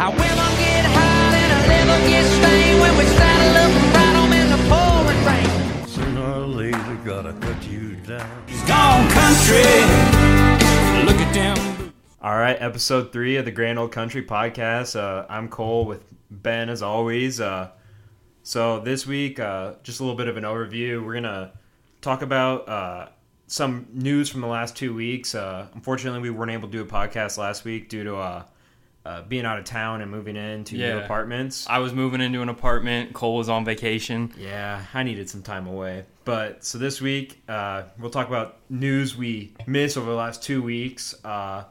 Our women get hot and our liver gets stained when we saddle up and ride 'em in the pouring rain. Sooner or later, gotta cut you down. Gone country. Look at them. All right, episode three of the Grand Old Country podcast. Uh, I'm Cole with Ben as always. Uh, so this week, uh, just a little bit of an overview. We're gonna talk about uh, some news from the last two weeks. Uh, unfortunately, we weren't able to do a podcast last week due to uh, being out of town and moving into new apartments. I was moving into an apartment. Cole was on vacation. Yeah, I needed some time away. But so this week, uh, we'll talk about news we missed over the last two weeks, uh,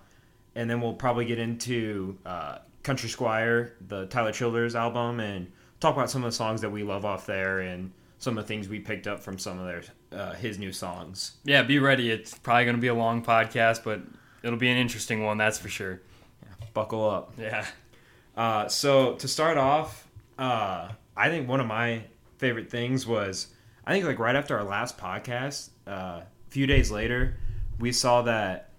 and then we'll probably get into uh, Country Squire, the Tyler Childers album, and talk about some of the songs that we love off there and some of the things we picked up from some of their uh, his new songs. Yeah, be ready. It's probably going to be a long podcast, but it'll be an interesting one, that's for sure. Buckle up. Yeah. Uh, so to start off, uh, I think one of my favorite things was I think like right after our last podcast, uh, a few days later, we saw that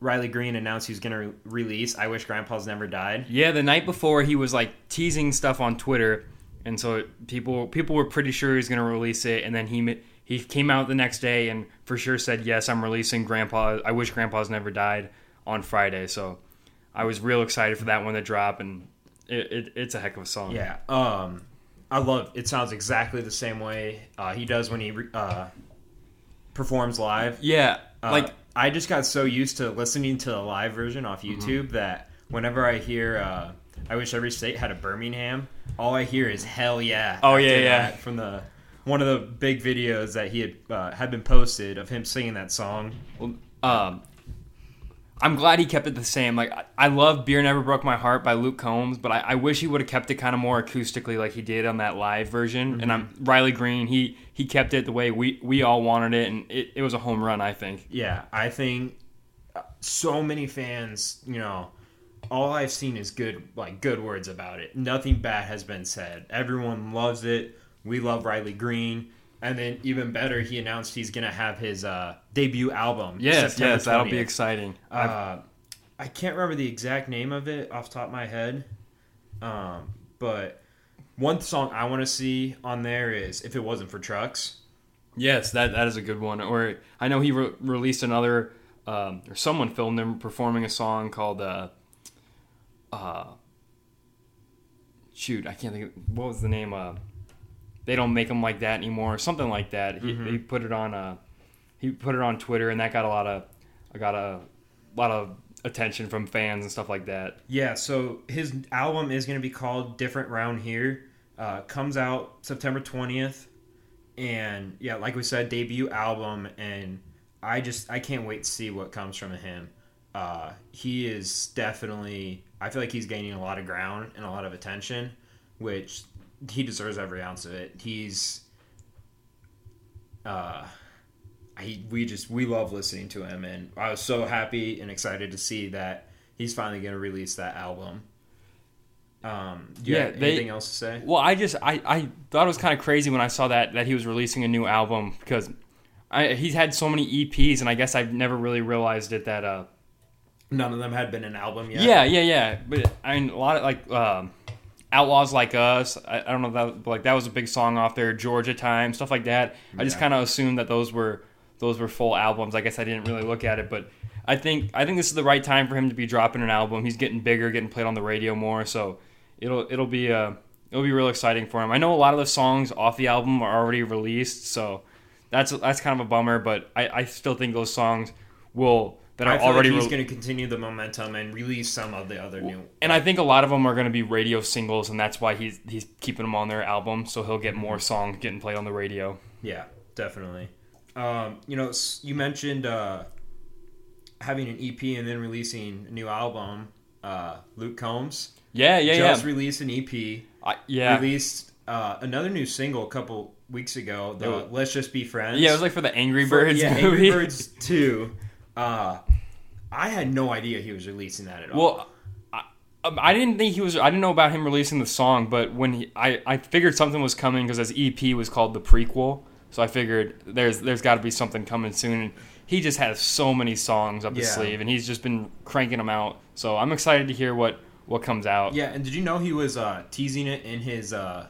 Riley Green announced he was going to re- release "I Wish Grandpa's Never Died." Yeah, the night before he was like teasing stuff on Twitter, and so people people were pretty sure he was going to release it, and then he he came out the next day and for sure said yes, I'm releasing Grandpa. I wish Grandpa's never died on Friday. So I was real excited for that one to drop, and it, it, it's a heck of a song. Yeah, um, I love. It sounds exactly the same way uh, he does when he uh, performs live. yeah, Uh, like I just got so used to listening to the live version off Mm-hmm. YouTube that whenever I hear uh, "I wish every state had a Birmingham," all I hear is "Hell yeah!" Oh, yeah, yeah. From the one of the big videos that he had uh, had been posted of him singing that song. um, I'm glad he kept it the same. Like I, love "Beer Never Broke My Heart" by Luke Combs, but I, I wish he would have kept it kind of more acoustically, like he did on that live version. And I'm mm-hmm. Riley Green. He he kept it the way we we all wanted it, and it, it was a home run. I think. Yeah, I think so many fans, you know, all I've seen is good, like good words about it. Nothing bad has been said. Everyone loves it. We love Riley Green. And then even better, he announced he's gonna have his uh, debut album. Yes, September yes, that'll be exciting. Uh, I can't remember the exact name of it off the top of my head, um, but one song I want to see on there is "If It Wasn't for Trucks." yes, that that is a good one. Or I know he re- released another, um, or someone filmed him performing a song called. Uh, uh, shoot, I can't think. Of, what was the name? Uh, they don't make them like that anymore. Something like that. He, he put it on. a, he put it on Twitter, and that got a lot of, I got a lot of attention from fans and stuff like that. Yeah, so his album is going to be called Different Round Here. Uh, comes out September 20th. And yeah, like we said, debut album. And I just, I can't wait to see what comes from him. Uh, he is definitely, I feel like he's gaining a lot of ground and a lot of attention, which he deserves every ounce of it. He's, uh, he, we just we love listening to him, and I was so happy and excited to see that he's finally going to release that album. Um, do you Yeah, have they- anything else to say? Well, I just I, I thought it was kind of crazy when I saw that that he was releasing a new album because I, he's had so many EPs and I guess I've never really realized it that uh None of them had been an album yet. yeah yeah yeah but I mean a lot of like um, Outlaws Like Us I, I don't know that like that was a big song off there Georgia Time stuff like that I just Yeah. kind of assumed that those were those were full albums I guess I didn't really look at it but I think I think this is the right time for him to be dropping an album he's getting bigger getting played on the radio more so it'll it'll be uh it'll be real exciting for him. I know a lot of the songs off the album are already released, so that's that's kind of a bummer. But I, I still think those songs will that are already like he's re- going to continue the momentum and release some of the other new. and I think a lot of them are going to be radio singles, and that's why he's he's keeping them on their album, so he'll get more songs getting played on the radio. Yeah, definitely. Um, you know, you mentioned uh, having an EP and then releasing a new album. Uh, Luke Combs Yeah, yeah, yeah. just yeah. released an EP. I, yeah, Released uh, another new single a couple weeks ago. The. "Let's Just Be Friends." yeah. It was like for the Angry For- Birds yeah, movie. Angry Birds Two. Uh, I had no idea he was releasing that at all. Well, I, um, I didn't think he was. I didn't know about him releasing the song, but when he, I, I figured something was coming because his EP was called the prequel. So I figured there's there's got to be something coming soon. And he just has so many songs up his Yeah. sleeve, and he's just been cranking them out. So I'm excited to hear what what comes out. Yeah, and did you know he was uh, teasing it in his uh,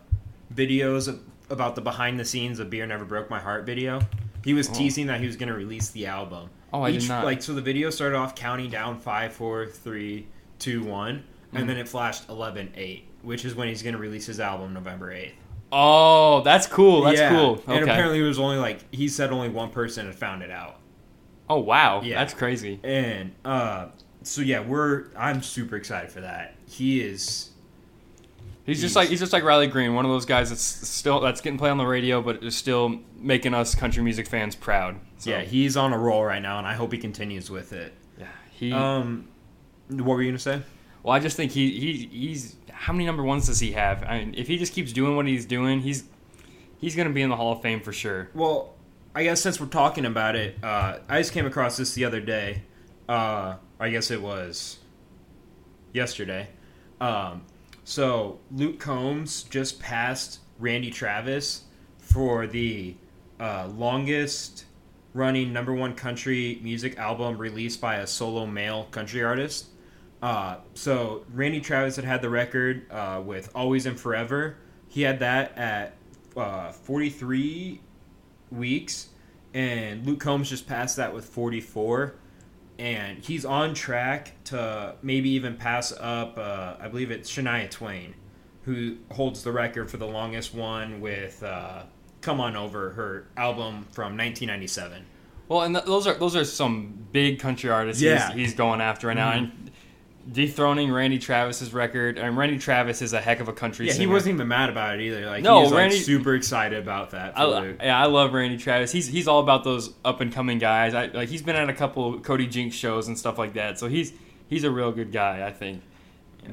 videos about the behind the scenes of "Beer Never Broke My Heart" video? He was teasing that he was going to release the album. Oh, I did not. Like, so the video started off counting down five, four, three, two, one, Mm. and then it flashed 11, 8, which is when he's going to release his album November eighth. Oh, that's cool. That's Yeah, cool. Okay. And apparently, it was only like he said only one person had found it out. oh wow, Yeah. that's crazy. And uh, so yeah, we're I'm super excited for that. He is He's just like he's just like Riley Green, one of those guys that's still that's getting played on the radio, but is still making us country music fans proud. So, yeah, he's on a roll right now, and I hope he continues with it. yeah, he. Um, what were you gonna say? well, I just think he he he's how many number ones does he have? I mean, if he just keeps doing what he's doing, he's he's gonna be in the Hall of Fame for sure. Well, I guess since we're talking about it, uh, I just came across this the other day. Uh, I guess it was yesterday. Um, so Luke Combs just passed Randy Travis for the uh, longest running number one country music album released by a solo male country artist. Uh, so Randy Travis had had the record uh, with "Always and Forever." He had that at uh, 43 weeks, and Luke Combs just passed that with 44, and he's on track to maybe even pass up. Uh, I believe it's Shania Twain, who holds the record for the longest one with uh, "Come On Over," her album from 1997. Well, and th- those are those are some big country artists Yeah. he's, he's going after right now. Mhm. And dethroning Randy Travis's record. And Randy Travis is a heck of a country Yeah, he wasn't even mad about it either. Like No, he was like, super excited about that. I, yeah, I love Randy Travis. He's he's all about those up and coming guys. I, like he's been at a couple Cody Jinks shows and stuff like that. So he's he's a real good guy, I think.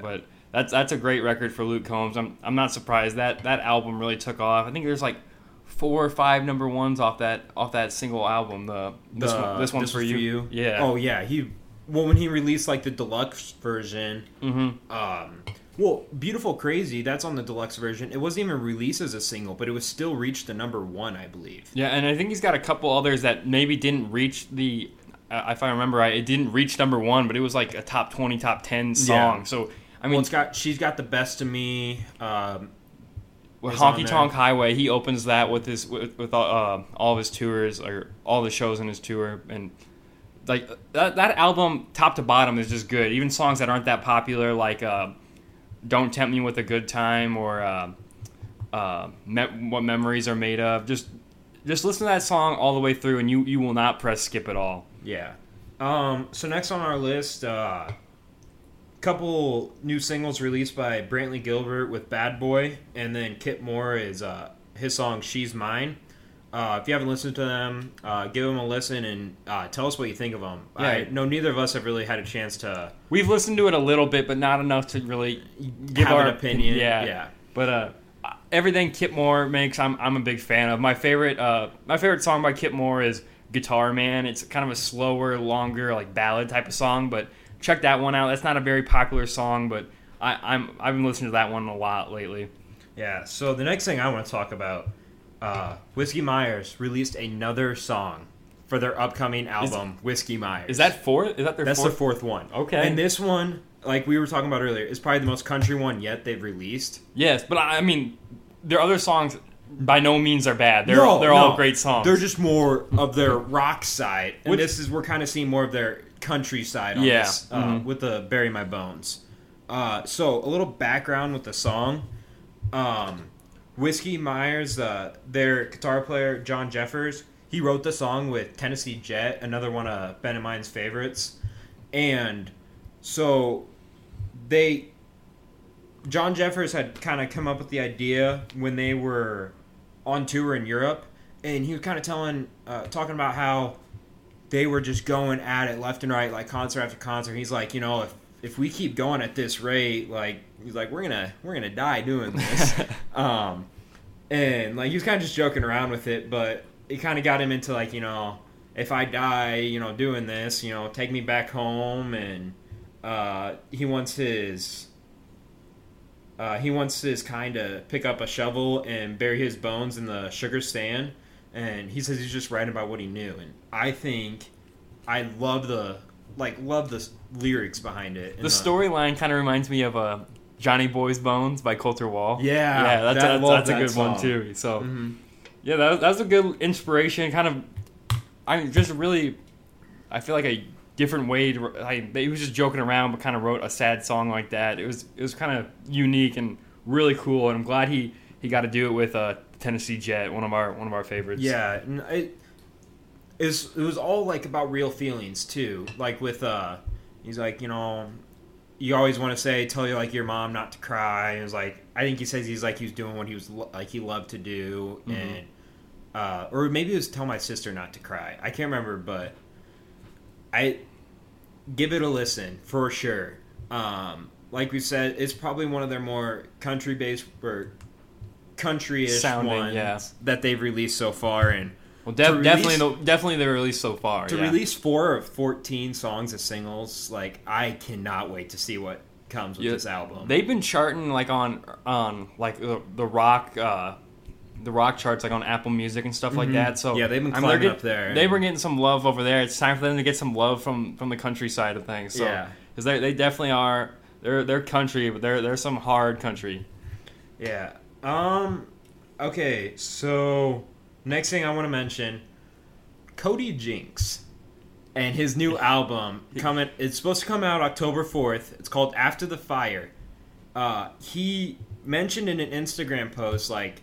But that's that's a great record for Luke Combs. I'm I'm not surprised that that album really took off. I think there's like four or five number ones off that off that single album. The this The- one this one's for was you. Yeah. Oh yeah. He well when he released like the deluxe version. Mm-hmm. Um, well, beautiful crazy. That's on the deluxe version. It wasn't even released as a single, but it was still reached the number one, I believe. Yeah, and I think he's got a couple others that maybe didn't reach the. Uh, if I remember right, it didn't reach number one, but it was like a top twenty, top ten song. Yeah. So I mean, mean, it's got she's got the best of me. Um, with Honky. Tonk Highway, he opens that with his with, with uh, all of his tours or all the shows in his tour, and like that that album, top to bottom, is just good. Even songs that aren't that popular, like uh, "Don't Tempt Me with a Good Time" or uh, uh, Me- "What Memories Are Made of," just just listen to that song all the way through, and you you will not press skip at all. yeah. Um, so next on our list, uh, couple new singles released by Brantley Gilbert with "Bad Boy," and then Kip Moore is uh, his song "She's Mine." Uh, if you haven't listened to them, uh, give them a listen and uh, tell us what you think of them. Yeah. I know neither of us have really had a chance to We've listened to it a little bit, but not enough to really give our an opinion. Yeah, yeah. But uh, everything Kip Moore makes, I'm I'm a big fan of. My favorite uh, my favorite song by Kip Moore is Guitar Man. It's kind of a slower, longer, like ballad type of song. But check that one out. That's not a very popular song, but I, I'm I've been listening to that one a lot lately. Yeah. So the next thing I want to talk about, uh, Whiskey Myers released another song for their upcoming album, Whiskey Myers. Is that fourth? Is that their That's fourth? the fourth one. Okay. And this one, like we were talking about earlier, is probably the most country one yet they've released. Yes, but I I mean, their other songs by no means are bad. They're No, they're no. all great songs. They're just more of their rock side, and Which- this is we're kind of seeing more of their country side on Yeah. this uh, Mhm. with the "Bury My Bones." Uh, so a little background with the song. Um, Whiskey Myers, uh, their guitar player John Jeffers, he wrote the song with Tennessee Jet, another one of Ben and mine's favorites, and so they John Jeffers had kind of come up with the idea when they were on tour in Europe, and he was kind of telling, uh, talking about how they were just going at it left and right, like concert after concert. He's like, you know, if if we keep going at this rate, like he's like, we're gonna we're gonna die doing this. um, and like he was kind of just joking around with it, but it kind of got him into like, you know, if I die, you know, doing this, you know, take me back home, and uh, he wants his uh, he wants his kind to pick up a shovel and bury his bones in the sugar stand. And he says he's just writing about what he knew. And I think I love the like love the s- lyrics behind it. and The storyline kind of reminds me of uh, Johnny Boy's Bones by Colter Wall. Yeah, yeah, that's, that- I that's, love that's a that good one song. too. So, Mhm. yeah, that was, that was a good inspiration. Kind of, I mean, just really, I feel like a different way to. Like, he was just joking around, but kind of wrote a sad song like that. It was it was kind of unique and really cool, and I'm glad he he got to do it with uh, Tennessee Jet, one of our one of our favorites. Yeah, and it, it was it was all like about real feelings too. Like with uh, he's like you know, you always want to say tell you like your mom not to cry. It was like I think he says he's like he was doing what he was lo- like he loved to do, and uh, or maybe it was tell my sister not to cry. I can't remember, but I give it a listen for sure. Um, like we said, it's probably one of their more country based or country-ish Sounding, ones yeah. that they've released so far, and well, def- release- definitely the, definitely the release so far. to yeah. release four of 14 songs as singles like i cannot wait to see what comes with Yeah, this album They've been charting like on on like the, the rock uh the rock charts like on Apple Music and stuff like that. So Mm-hmm. Yeah, they've been I mean, climbing up there. They were getting some love over there. It's time for them to get some love from from the country side of things. So, Yeah. because they they definitely are. They're they're country, but they're they're some hard country. yeah um okay so next thing i want to mention cody jinks and his new album coming it's supposed to come out october 4th it's called after the fire uh, he mentioned in an instagram post like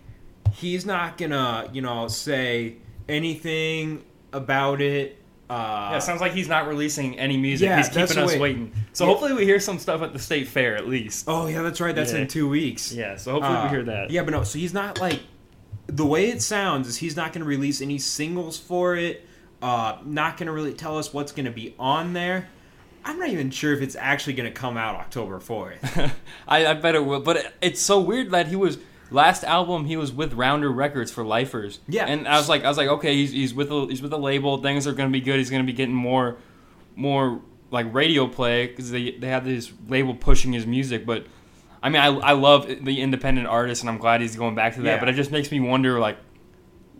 he's not gonna you know say anything about it uh, Yeah, it sounds like he's not releasing any music. Yeah, he's keeping us waiting. So Yeah. hopefully we hear some stuff at the state fair at least. oh yeah that's right that's Yeah. in two weeks Yeah, so hopefully Uh, we hear that. Yeah, but no. So he's not like the way it sounds is he's not going to release any singles for it. Uh, not going to really tell us what's going to be on there. I'm not even sure if it's actually going to come out October 4th. I, I bet it will. But it, it's so weird that he was last album he was with Rounder Records for Lifers. Yeah. and I was like, I was like, okay, he's, he's with a, he's with a label. Things are going to be good. He's going to be getting more more like radio play because they they have this label pushing his music. But I mean, I I love the independent artist, and I'm glad he's going back to that. Yeah. But it just makes me wonder like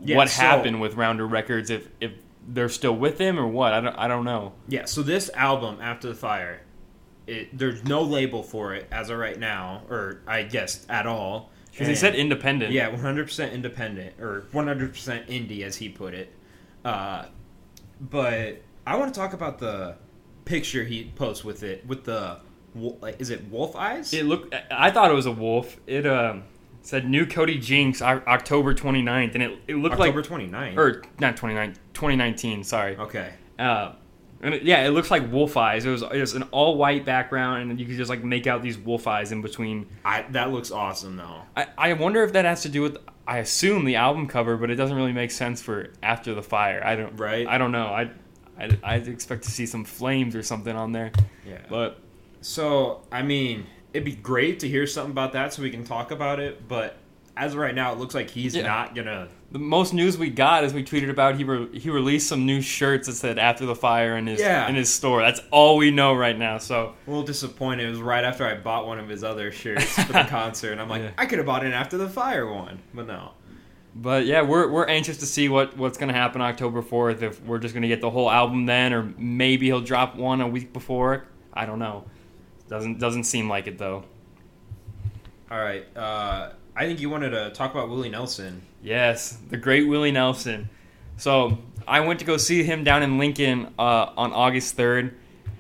Yeah, what so- happened with Rounder Records if if they're still with him or what. I don't I don't know. yeah. So this album, After the Fire, it there's no label for it as of right now, or I guess at all. Because he said independent. Yeah, 100% independent or 100% indie, as he put it. Uh, but I want to talk about the picture he posts with it with the like, is it wolf eyes? It looked. I thought it was a wolf. It um said new Cody Jinks O- October 29th, and it, it looked like October like 29th. or not 29 2019. Sorry. okay. Uh, and it, yeah, it looks like wolf eyes. It was it was an all white background, and you could just like make out these wolf eyes in between. I that looks awesome though. I, I wonder if that has to do with. I assume the album cover, but it doesn't really make sense for after the fire. I don't. Right. I don't know. I. I I'd expect to see some flames or something on there, Yeah. but So I mean, it'd be great to hear something about that so we can talk about it. But as of right now, it looks like he's Yeah. not gonna. The most news we got is we tweeted about he re- he released some new shirts that said "After the Fire" in his Yeah. in his store. That's all we know right now. So A little disappointed. It was right after I bought one of his other shirts for the concert, and I'm like, Yeah. I could have bought an after the fire one, but no. But yeah, we're we're anxious to see what what's gonna happen October fourth. If we're just gonna get the whole album then, or maybe he'll drop one a week before. I don't know. Doesn't doesn't seem like it though. All right. Uh, I think you wanted to talk about Willie Nelson. Yes, the great Willie Nelson. So I went to go see him down in Lincoln uh, on August third.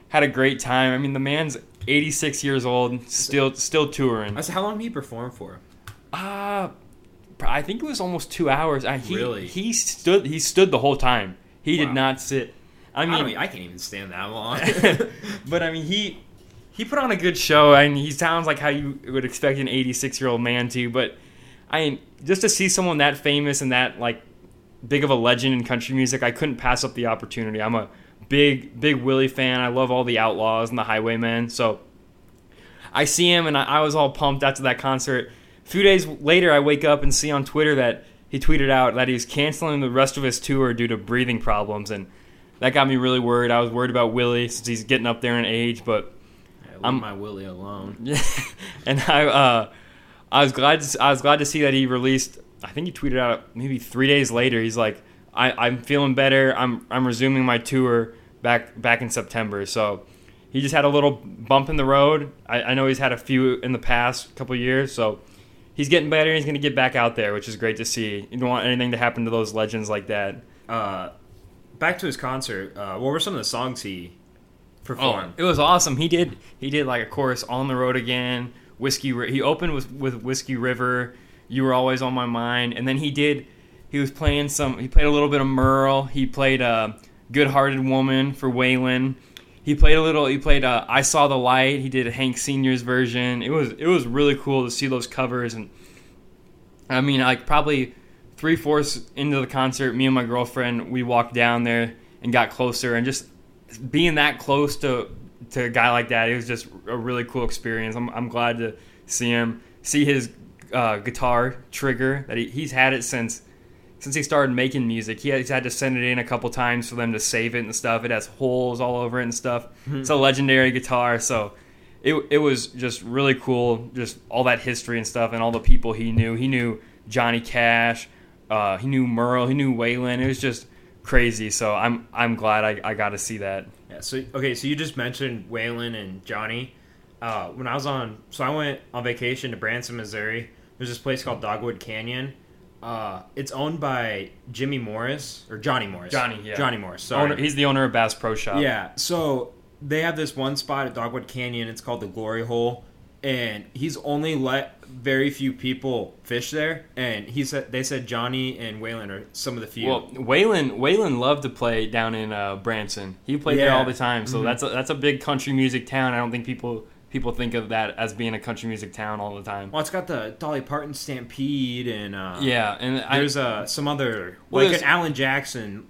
Had a great time. I mean, the man's 86 years old, still still touring. I said, how long did he perform for? Uh I think it was almost two hours. Uh, he, Really? He stood. He stood the whole time. He Wow. did not sit. I I mean, mean, I can't even stand that long. but I mean, he he put on a good show, and he sounds like how you would expect an 86 year old man to. But I mean, just to see someone that famous and that like big of a legend in country music, I couldn't pass up the opportunity. I'm a big big Willie fan. I love all the Outlaws and the Highwaymen. So I see him, and I, I was all pumped after that concert. A few days later, I wake up and see on Twitter that he tweeted out that he's canceling the rest of his tour due to breathing problems, and that got me really worried. I was worried about Willie since he's getting up there in age, but I'm- my Willie alone. yeah, and I uh, I was glad to, I was glad to see that he released. I think he tweeted out maybe three days later. He's like, I, I'm feeling better. I'm I'm resuming my tour. back back in September. So he just had a little bump in the road. I, I know he's had a few in the past couple years, so he's getting better. He's going to get back out there, which is great to see. You don't want anything to happen to those legends like that. Uh, back to his concert. Uh, what were some of the songs he Oh, it was awesome. He did he did like a chorus on the road again. Whiskey. He opened with with Whiskey River. You were always on my mind, and then he did. He was playing some. He played a little bit of Merle. He played uh, "Good Hearted Woman" for Waylon. He played a little. He played uh, "I Saw the Light." He did a Hank Senior's version. It was it was really cool to see those covers, and I mean, like probably three fourths into the concert, me and my girlfriend we walked down there and got closer, and just being that close to to a guy like that, it was just a really cool experience. I'm, I'm glad to see him, see his uh, guitar trigger that he, he's had it since since he started making music. He has, he's had to send it in a couple times for them to save it and stuff. It has holes all over it and stuff. It's a legendary guitar, so it it was just really cool. Just all that history and stuff, and all the people he knew. He knew Johnny Cash. Uh, he knew Merle. He knew Waylon. It was just crazy. So I'm I'm glad I, I got to see that. Yeah. So okay, so you just mentioned Waylon and Johnny. Uh, when I was on, so I went on vacation to Branson, Missouri. There's this place called Dogwood Canyon. Uh, it's owned by Jimmy Morris or Johnny Morris. Johnny, yeah. Johnny Morris. Sorry. Owner, he's the owner of Bass Pro Shop. Yeah. So they have this one spot at Dogwood Canyon. It's called the Glory Hole, and he's only let very few people fish there. And he said they said Johnny and Waylon are some of the few. Well, Waylon Waylon loved to play down in uh, Branson. He played there all the time. So that's a, that's a big country music town. I don't think people people think of that as being a country music town all the time. well, it's got the Dolly Parton Stampede and uh, Yeah, and I, There's uh, some other Well, like an Alan Jackson.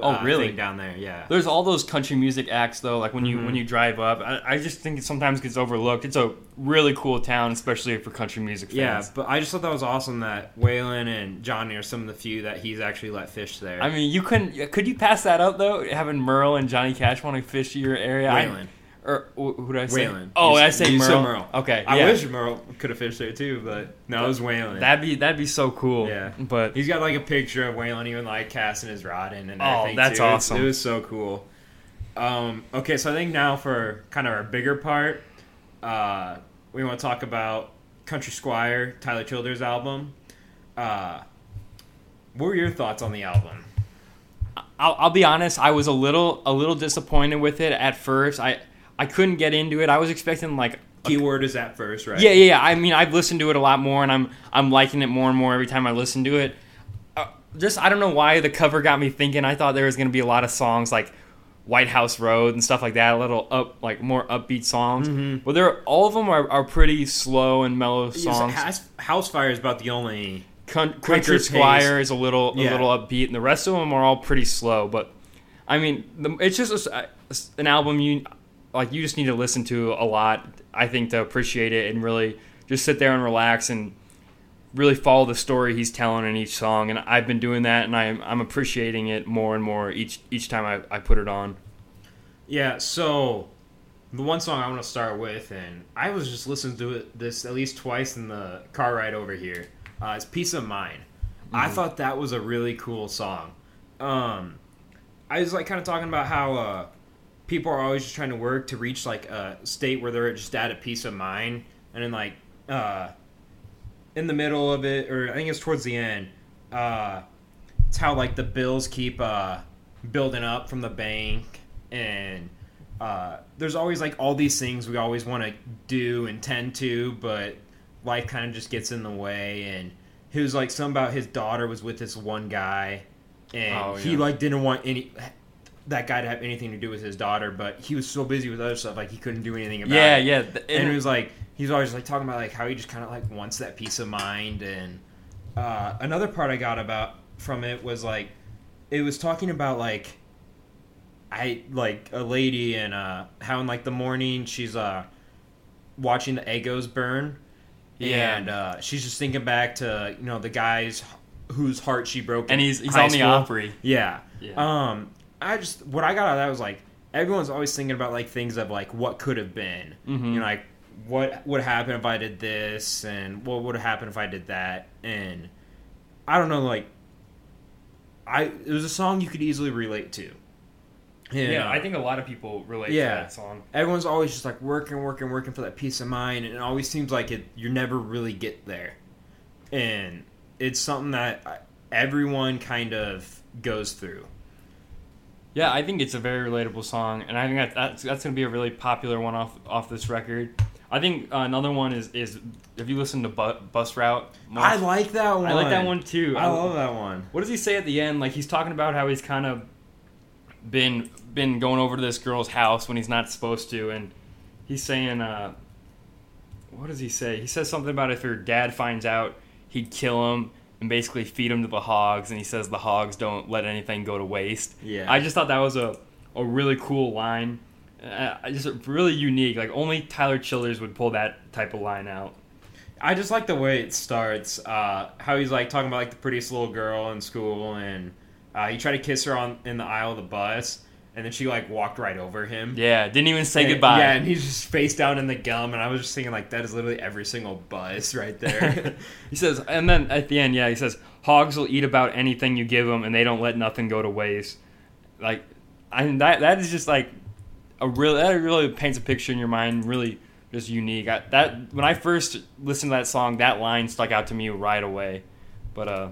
Oh, uh, really? down there, yeah. there's all those country music acts though. Like when you Mm-hmm. when you drive up, I, I just think it sometimes gets overlooked. It's a really cool town, especially for country music fans. Yeah, but I just thought that was awesome that Waylon and Johnny are some of the few that he's actually let fish there. I mean, you couldn't. Could you pass that up though? Having Merle and Johnny Cash want to fish your area. I- Waylon. Or wh- who did I say? Waylon. Oh, I said- say Merle. Merle. Okay, I yeah. wish Merle could have fished there too, but no, it was Waylon. That'd be that'd be so cool. Yeah. but He's got like a picture of Waylon even like casting his rod in and Oh, that's too. It awesome. It was so cool. Um, okay, so I think now for kind of our bigger part, uh, we want to talk about Country Squire, Tyler Childers' album. Uh, what were your thoughts on the album? I'll, I'll be honest. I was a little a little disappointed with it at first. I I couldn't get into it. I was expecting like Keyword is at first, right? yeah yeah yeah. I mean I've listened to it a lot more, and I'm I'm liking it more and more every time I listen to it. Uh, just I don't know why the cover got me thinking. I thought there was gonna be a lot of songs like White House Road and stuff like that, a little up like more upbeat songs. But they're all of them are, are pretty slow and mellow Yes, songs. House, House Fire is about the only. Con- Country. Squire is a little a Yeah. little upbeat, and the rest of them are all pretty slow. But I mean, the, it's just a, an album you like. You just need to listen to a lot, I think, to appreciate it and really just sit there and relax and really follow the story he's telling in each song. And I've been doing that, and I'm I'm appreciating it more and more each each time I, I put it on. Yeah, so the one song I want to start with, and I was just listening to it this at least twice in the car ride over here. Uh, it's "Peace of Mind." I thought that was a really cool song. Um, I was like kind of talking about how uh, people are always just trying to work to reach like a state where they're just at a peace of mind, and then like uh, in the middle of it, or I think it's towards the end. Uh, it's how like the bills keep uh, building up from the bank, and uh, there's always like all these things we always want to do and tend to, but life kind of just gets in the way. And he was like something about his daughter was with this one guy, and Oh, he like didn't want any that guy to have anything to do with his daughter, but he was so busy with other stuff like he couldn't do anything about Yeah, it yeah. th- and it was like he's always like talking about like how he just kind of like wants that peace of mind and uh, another part i got about from it was like it was talking about like i like a lady and uh how in like the morning she's uh watching the egos burn Yeah. and uh she's just thinking back to you know the guys whose heart she broke and he's he's on the school. Opry. Yeah. Yeah. Um, I just what I got out of that was like everyone's always thinking about like things of like what could have been. Mm-hmm. You know, like what would happen if I did this, and what would have happened if I did that, and I don't know, like I it was a song you could easily relate to. And, yeah, uh, I think a lot of people relate Yeah. to that song. everyone's always just like working, working, working for that peace of mind, and it always seems like it you never really get there. And it's something that everyone kind of goes through. Yeah, I think it's a very relatable song, and I think that that's, that's going to be a really popular one off off this record. I think uh, another one is is if you listen to Bu- Bus Route. much- I like that one. I like that one too. I love that one. What does he say at the end? Like he's talking about how he's kind of been been going over to this girl's house when he's not supposed to, and he's saying, uh, what does he say? He says something about if your dad finds out, he'd kill him and basically feed him to the hogs, and he says the hogs don't let anything go to waste. Yeah. I just thought that was a a really cool line. Uh, just really unique. Like only Tyler Childers would pull that type of line out. I just like the way it starts. Uh, how he's like talking about like the prettiest little girl in school, and uh, he tried to kiss her on in the aisle of the bus, and then she like walked right over him. Yeah, didn't even say And- goodbye. Yeah, and he's just face down in the gum, and I was just thinking like that is literally every single bus right there. he says, and then at the end, yeah, he says, hogs will eat about anything you give them, and they don't let nothing go to waste. Like, I mean, that that is just like a real that really paints a picture in your mind, really just unique. I, that when I first listened to that song, that line stuck out to me right away. But uh,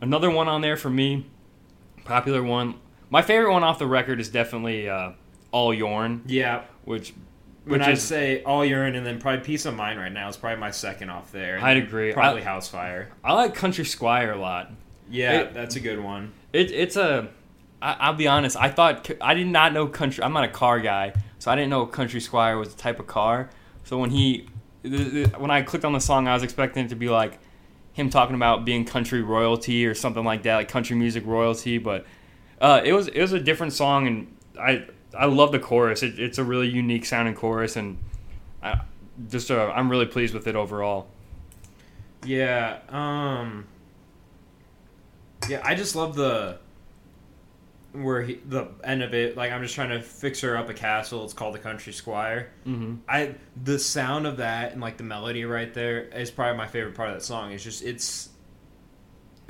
another one on there for me, popular one. My favorite one off the record is definitely uh, "All Your'n," yeah, which when which I say all urine, and then probably peace of mind right now is probably my second off there. I'd agree. Probably I- house fire. I like "Country Squire" a lot. Yeah, It- that's a good one. It, it's a. I, I'll be honest. I thought I did not know country. I'm not a car guy, so I didn't know Country Squire was the type of car. So when he, when I clicked on the song, I was expecting it to be like him talking about being country royalty or something like that, like country music royalty. But uh, it was it was a different song, and I I love the chorus. It, it's a really unique sounding chorus, and I just uh, I'm really pleased with it overall. Yeah. Um. Yeah, I just love the where he the end of it. Like I'm just trying to fix her up a castle. It's called the Country Squire. Mm-hmm. I the sound of that and like the melody right there is probably my favorite part of that song. It's just it's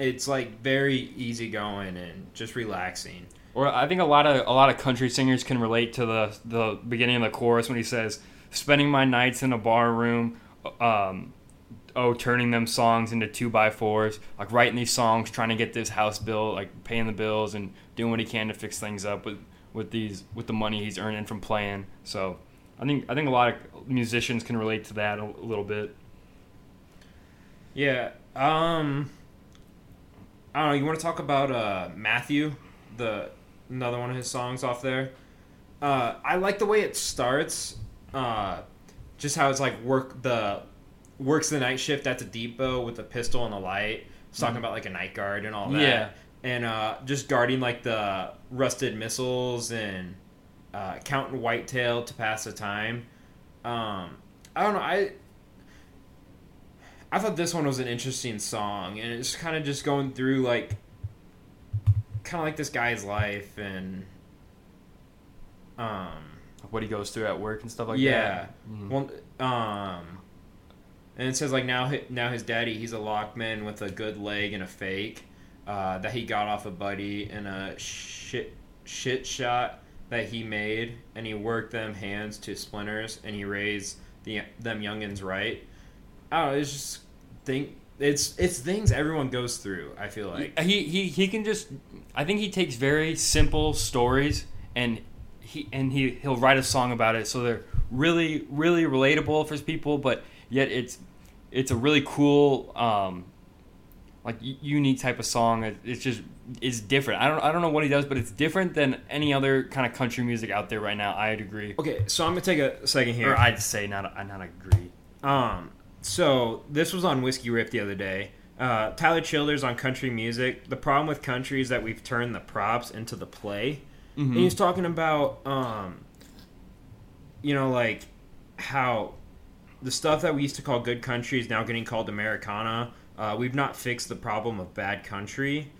it's like very easygoing and just relaxing. Or I think a lot of a lot of country singers can relate to the the beginning of the chorus when he says, "Spending my nights in a bar room, um, oh, turning them songs into two by fours, like writing these songs, trying to get this house built, like paying the bills and doing what he can to fix things up with with these with the money he's earning from playing." So, I think I think a lot of musicians can relate to that a, a little bit. Yeah. Um. I don't know. You want to talk about uh Matthew, the another one of his songs off there. Uh, I like the way it starts. Uh, just how it's like work the works the night shift at the depot with the pistol and the light. It's talking about like a night guard and all that. Yeah. And uh, just guarding like the rusted missiles and uh, counting whitetail to pass the time. Um, I don't know. I I thought this one was an interesting song, and it's kind of just going through like, kind of like this guy's life, and um, What he goes through at work and stuff like yeah, that. Mhm. well, um, and it says like now, now his daddy, he's a lockman with a good leg and a fake, uh, that he got off a buddy in a shit shit shot that he made, and he worked them hands to splinters, and he raised the them youngins right. I don't know. It's just think it's it's things everyone goes through. I feel like he, he he can just I think he takes very simple stories and he and he he'll write a song about it so they're really really relatable for people but yet it's it's a really cool um like unique type of song it's just it's different I don't I don't know what he does but it's different than any other kind of country music out there right now I'd agree okay. So I'm gonna take a second here. or I'd say not I not agree Um, so this was on Whiskey Riff the other day. Uh, Tyler Childers on country music. The problem with country is that we've turned the props into the play. And he's talking about, um, you know, like how the stuff that we used to call good country is now getting called Americana. Uh, we've not fixed the problem of bad country.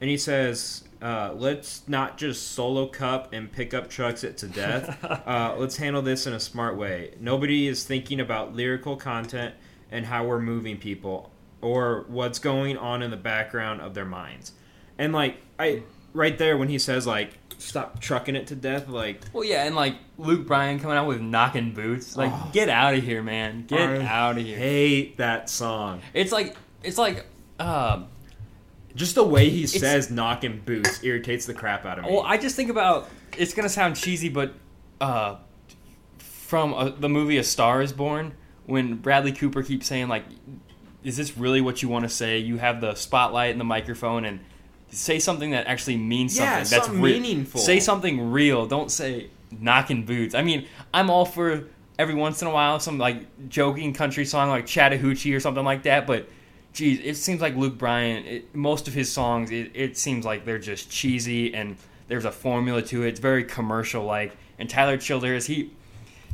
And he says, uh, let's not just solo cup and pickup trucks it to death. uh, let's handle this in a smart way. Nobody is thinking about lyrical content and how we're moving people or what's going on in the background of their minds. And like I right there when he says like stop trucking it to death like Well, yeah, and like Luke Bryan coming out with knocking boots. Like, Oh. get out of here, man. Get I out of here. hate that song It's like it's like uh just the way he says knocking boots irritates the crap out of me well, I just think about it's gonna sound cheesy, but uh from uh the movie A Star Is Born, when Bradley Cooper keeps saying like, "Is this really what you want to say?" You have the spotlight and the microphone, and say something that actually means something. Yeah, that's something re- meaningful. Say something real. Don't say knocking boots. I mean, I'm all for every once in a while some like joking country song like Chattahoochee or something like that, but. Geez, it seems like Luke Bryan. It, most of his songs, it, it seems like they're just cheesy, and there's a formula to it. It's very commercial like. And Tyler Childers, he,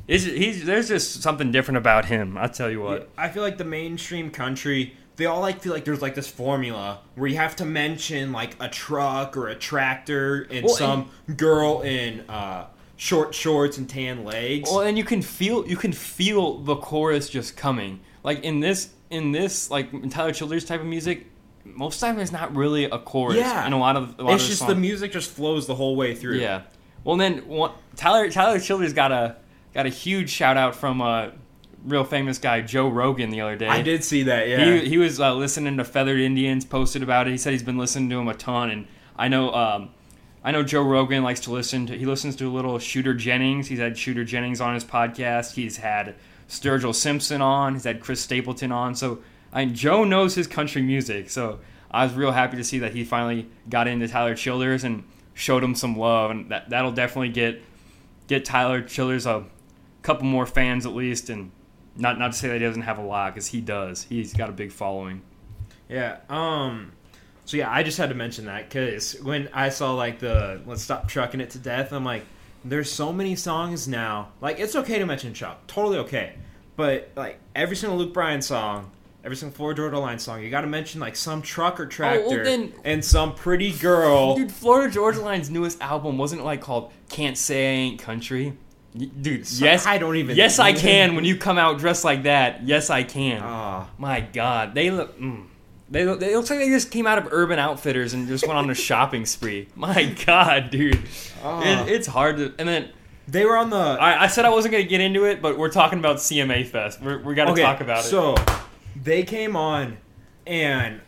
is he's there's just something different about him. I'll tell you what. I feel like the mainstream country, they all like feel like there's like this formula where you have to mention like a truck or a tractor and Well, some girl in uh, short shorts and tan legs. Well, and you can feel you can feel the chorus just coming. Like in this in this like Tyler Childers type of music, most of the time there's not really a chorus. Yeah. in a lot of a lot it's of just songs. the music just flows the whole way through. Yeah. Well, then one, Tyler Tyler Childers got a got a huge shout out from a real famous guy Joe Rogan the other day. I did see that. Yeah, He, he was uh, listening to Feathered Indians, posted about it. He said he's been listening to him a ton, and I know um, I know Joe Rogan likes to listen to. He listens to a little Shooter Jennings. He's had Shooter Jennings on his podcast. He's had Sturgill Simpson on. He's had Chris Stapleton on. So I Joe knows his country music. So I was real happy to see that he finally got into Tyler Childers and showed him some love, and that that'll definitely get get Tyler Childers a couple more fans at least, and not not to say that he doesn't have a lot because he does. He's got a big following. Yeah. Um. So yeah, I just had to mention that because when I saw like the "Let's Stop Trucking It to Death," I'm like, there's so many songs now. Like, it's okay to mention Chuck, totally okay. But like every single Luke Bryan song, every single Florida Georgia Line song, you got to mention like some truck or tractor then- and some pretty girl. Dude, Florida Georgia Line's newest album wasn't it like called "Can't Say I Ain't Country." Dude, So- yes, I don't even- Yes, I can. When you come out dressed like that, yes, I can. Ah. My God, they look. Mm, they look. They look like they just came out of Urban Outfitters and just went on a shopping spree. My God, dude, Ah. it, it's hard to. And then They were on the. I, I said I wasn't gonna get into it, but we're talking about CMA Fest. We're, we got to talk about it. So they came on, and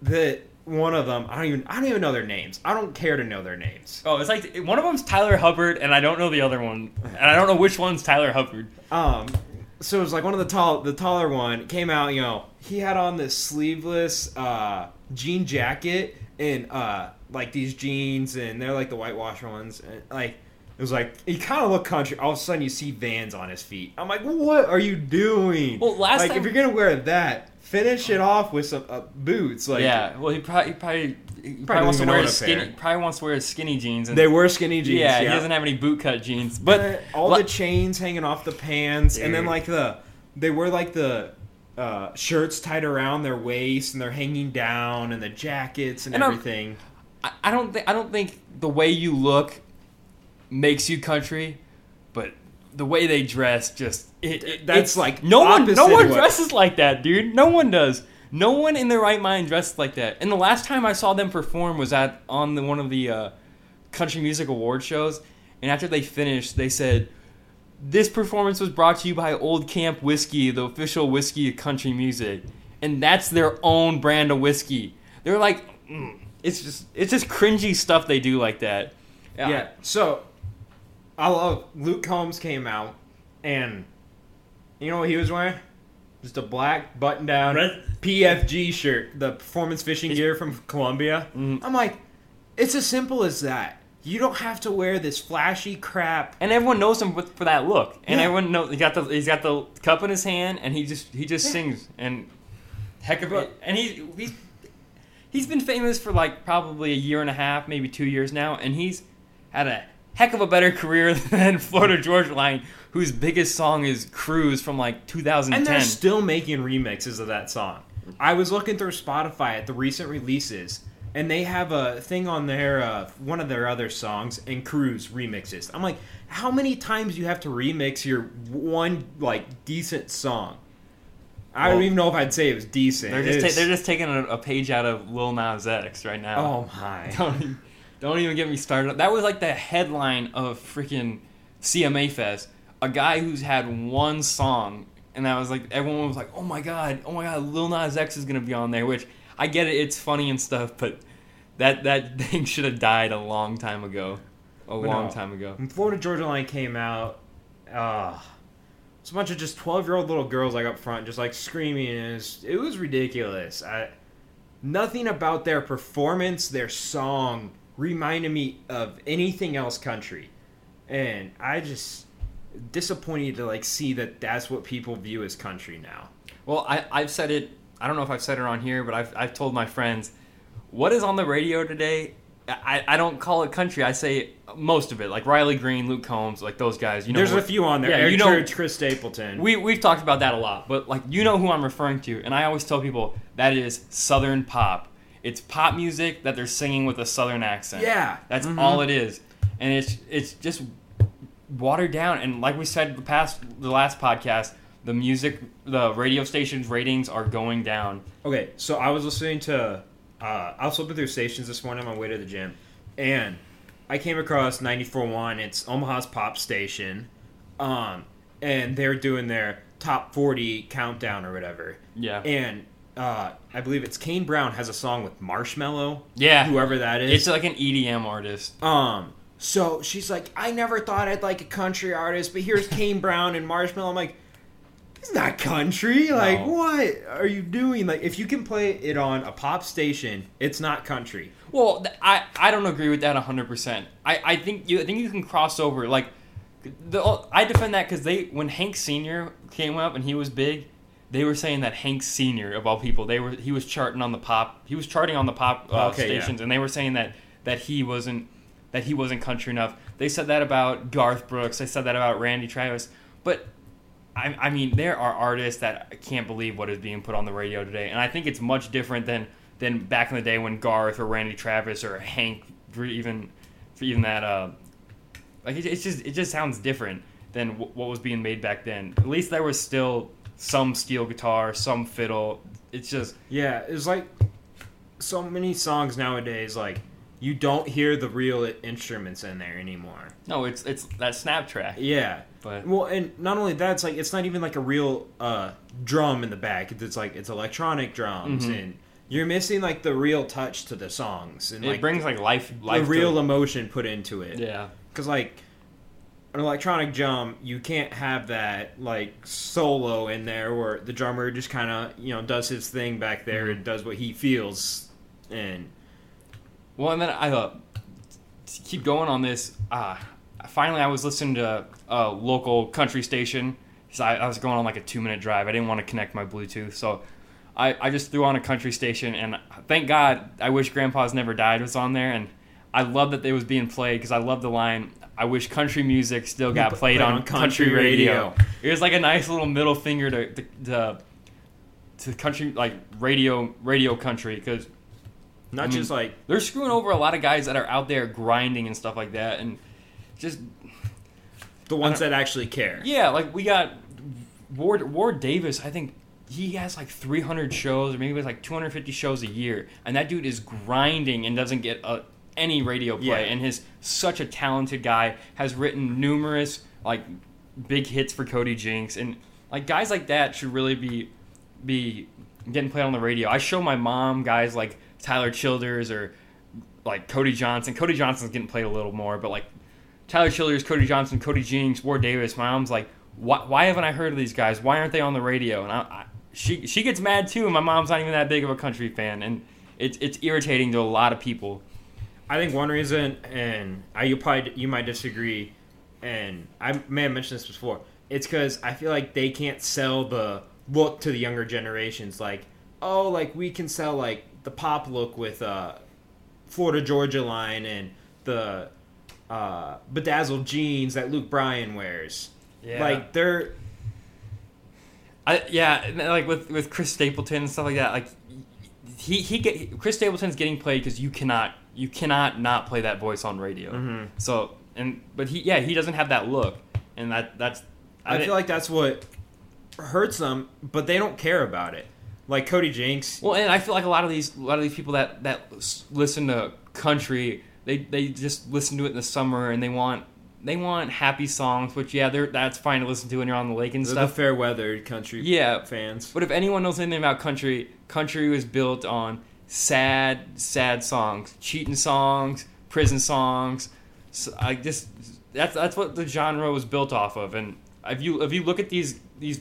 the one of them I don't even I don't even know their names. I don't care to know their names. Oh, it's like one of them's Tyler Hubbard, and I don't know the other one, and I don't know which one's Tyler Hubbard. Um, so it was like one of the tall the taller one came out. You know, he had on this sleeveless uh, jean jacket and uh, like these jeans, and they're like the whitewash ones. And, like it was like he kind of looked country. All of a sudden, you see Vans on his feet. I'm like, what are you doing? Well, last like time- if you're gonna wear that, finish it off with some uh, boots. Like yeah, well, he probably he probably, he probably, Probably wants to wear even his own pair. skinny. Probably wants to wear his skinny jeans. And they were skinny jeans. yeah, Yeah, he doesn't have any boot cut jeans. But But all li- the chains hanging off the pants, and then like the they wear like the uh, shirts tied around their waist, and they're hanging down, and the jackets and, And I'm- everything. I, I don't think I don't think the way you look makes you country, but the way they dress just it, it- That's, it's- like, no one no one dresses like that, dude. No one does. No one in their right mind dresses like that. And the last time I saw them perform was at on the, one of the uh, country music award shows. And after they finished, they said, "This performance was brought to you by Old Camp Whiskey, the official whiskey of country music." And that's their own brand of whiskey. They're like, mm, it's just it's just cringy stuff they do like that. Yeah. So I love Luke Combs came out, and you know what he was wearing? Just a black button down PFG shirt, the performance fishing gear from Columbia. Mm-hmm. I'm like, it's as simple as that. You don't have to wear this flashy crap. and everyone knows him for that look. And Yeah. everyone knows he got the he's got the cup in his hand, and he just he just sings and heck of it. And he he's he's been famous for like probably a year and a half, maybe two years now, and he's had a heck of a better career than Florida Georgia Line, whose biggest song is "Cruise" from like 2010. And they're still making remixes of that song. I was looking through Spotify at the recent releases, and they have a thing on their uh, one of their other songs and cruise remixes. I'm like, how many times do you have to remix your one like decent song? I don't even know if I'd say it was decent. they're just ta- they're just taking a, a page out of Lil Nas X right now. oh my. Don't- even get me started. That was like the headline of freaking CMA Fest. A guy who's had one song, and that was like everyone was like, "Oh my god, oh my god, Lil Nas X is gonna be on there." Which I get it, it's funny and stuff, but that that thing should have died a long time ago. A long no. time ago. When Florida Georgia Line came out, uh, it's a bunch of just twelve year old little girls like up front, just like screaming. And it, was, it was ridiculous. I, nothing about their performance, their song, reminded me of anything else country, and I just disappointed to like see that that's what people view as country now. Well, I, I've said it. I don't know if I've said it on here, but I've, I've told my friends, what is on the radio today? I, I don't call it country. I say most of it, like Riley Green, Luke Combs, like those guys. You know, There's a few on there. Yeah, Eric you know, Church, Chris Stapleton. we we've talked about that a lot, but like you know who I'm referring to, and I always tell people that is Southern pop. It's pop music that they're singing with a Southern accent. Yeah. that's Mhm. all it is, and it's it's just watered down. And like we said the past the last podcast, the music, the radio stations ratings are going down. Okay, so I was listening to, uh, I was flipping through stations this morning on my way to the gym, and I came across 94.1. It's Omaha's pop station, um, and they're doing their top 40 countdown or whatever. Yeah. And uh, I believe it's Kane Brown has a song with Marshmello. Yeah. Whoever that is. It's like an EDM artist. Um, so she's like, I never thought I'd like a country artist, but here's Kane Brown and Marshmello. I'm like, it's not country. Like, No. what are you doing? Like, if you can play it on a pop station, it's not country. Well, I, I don't agree with that 100%. I, I think you I think you can cross over like the I defend that cuz they when Hank Senior came up and he was big, they were saying that Hank Senior of all people, they were he was charting on the pop. He was charting on the pop uh, Okay, yeah. stations and they were saying that that he wasn't that he wasn't country enough. They said that about Garth Brooks. They said that about Randy Travis. But I, I mean, there are artists that I can't believe what is being put on the radio today, and I think it's much different than than back in the day when Garth or Randy Travis or Hank, for even for even that. Uh, like it, it's just it just sounds different than w- what was being made back then. At least there was still some steel guitar, some fiddle. It's just Yeah, it's like so many songs nowadays. Like, you don't hear the real instruments in there anymore. no, it's it's that snap track. Yeah. But- well, and not only that, it's like it's not even like a real uh, drum in the back. It's like it's electronic drums, Mhm. and you're missing like the real touch to the songs, and It like brings like life, the life. real to, emotion put into it. yeah. Because like an electronic drum, you can't have that like solo in there where the drummer just kind of you know does his thing back there Mm-hmm. and does what he feels, and Well, and then I uh, to keep going on this. Uh, finally, I was listening to a local country station. So I, I was going on like a two minute drive. I didn't want to connect my Bluetooth, so I, I just threw on a country station. And thank God, I wish Grandpa's Never Died was on there. And I love that it was being played because I love the line. I wish country music still got played played on, on country, country radio. radio. It was like a nice little middle finger to to, to, to country like radio radio country because not I mean, just like they're screwing over a lot of guys that are out there grinding and stuff like that and just the ones that actually care. yeah like we got ward ward davis i think he has like 300 shows or maybe it's like 250 shows a year and that dude is grinding and doesn't get a, any radio play Yeah. and his such a talented guy has written numerous like big hits for cody jinks and like guys like that should really be be getting played on the radio i show my mom guys like tyler childers or like Cody Johnson. Cody Johnson's getting played a little more, but like Tyler Childers, Cody Johnson, Cody Jinks, Ward Davis. My mom's like, why, why haven't I heard of these guys? Why aren't they on the radio? And I, I, she she gets mad too. And my mom's not even that big of a country fan, and it's it's irritating to a lot of people. I think one reason, and I you probably you might disagree, and I may have mentioned this before. It's because I feel like they can't sell the look to the younger generations. Like, oh, like we can sell like the pop look with uh, Florida Georgia line and the uh, bedazzled jeans that Luke Bryan wears. Yeah. Like they're I, yeah, like with with Chris Stapleton and stuff like that. Like he he get Chris Stapleton's getting played because you cannot you cannot not play that voice on radio. Mhm. So and but he yeah he doesn't have that look, and that that's I thi- feel like that's what hurts them, but they don't care about it. Like Cody Jinks, Well, and I feel like a lot of these a lot of these people that that listen to country, they they just listen to it in the summer and they want they want happy songs, which yeah, they're that's fine to listen to when you're on the lake and They're the stuff. fair weather country Yeah, fans. but if anyone knows anything about country, country was built on sad, sad songs, cheating songs, prison songs. So I just that's that's what the genre was built off of. And if you if you look at these these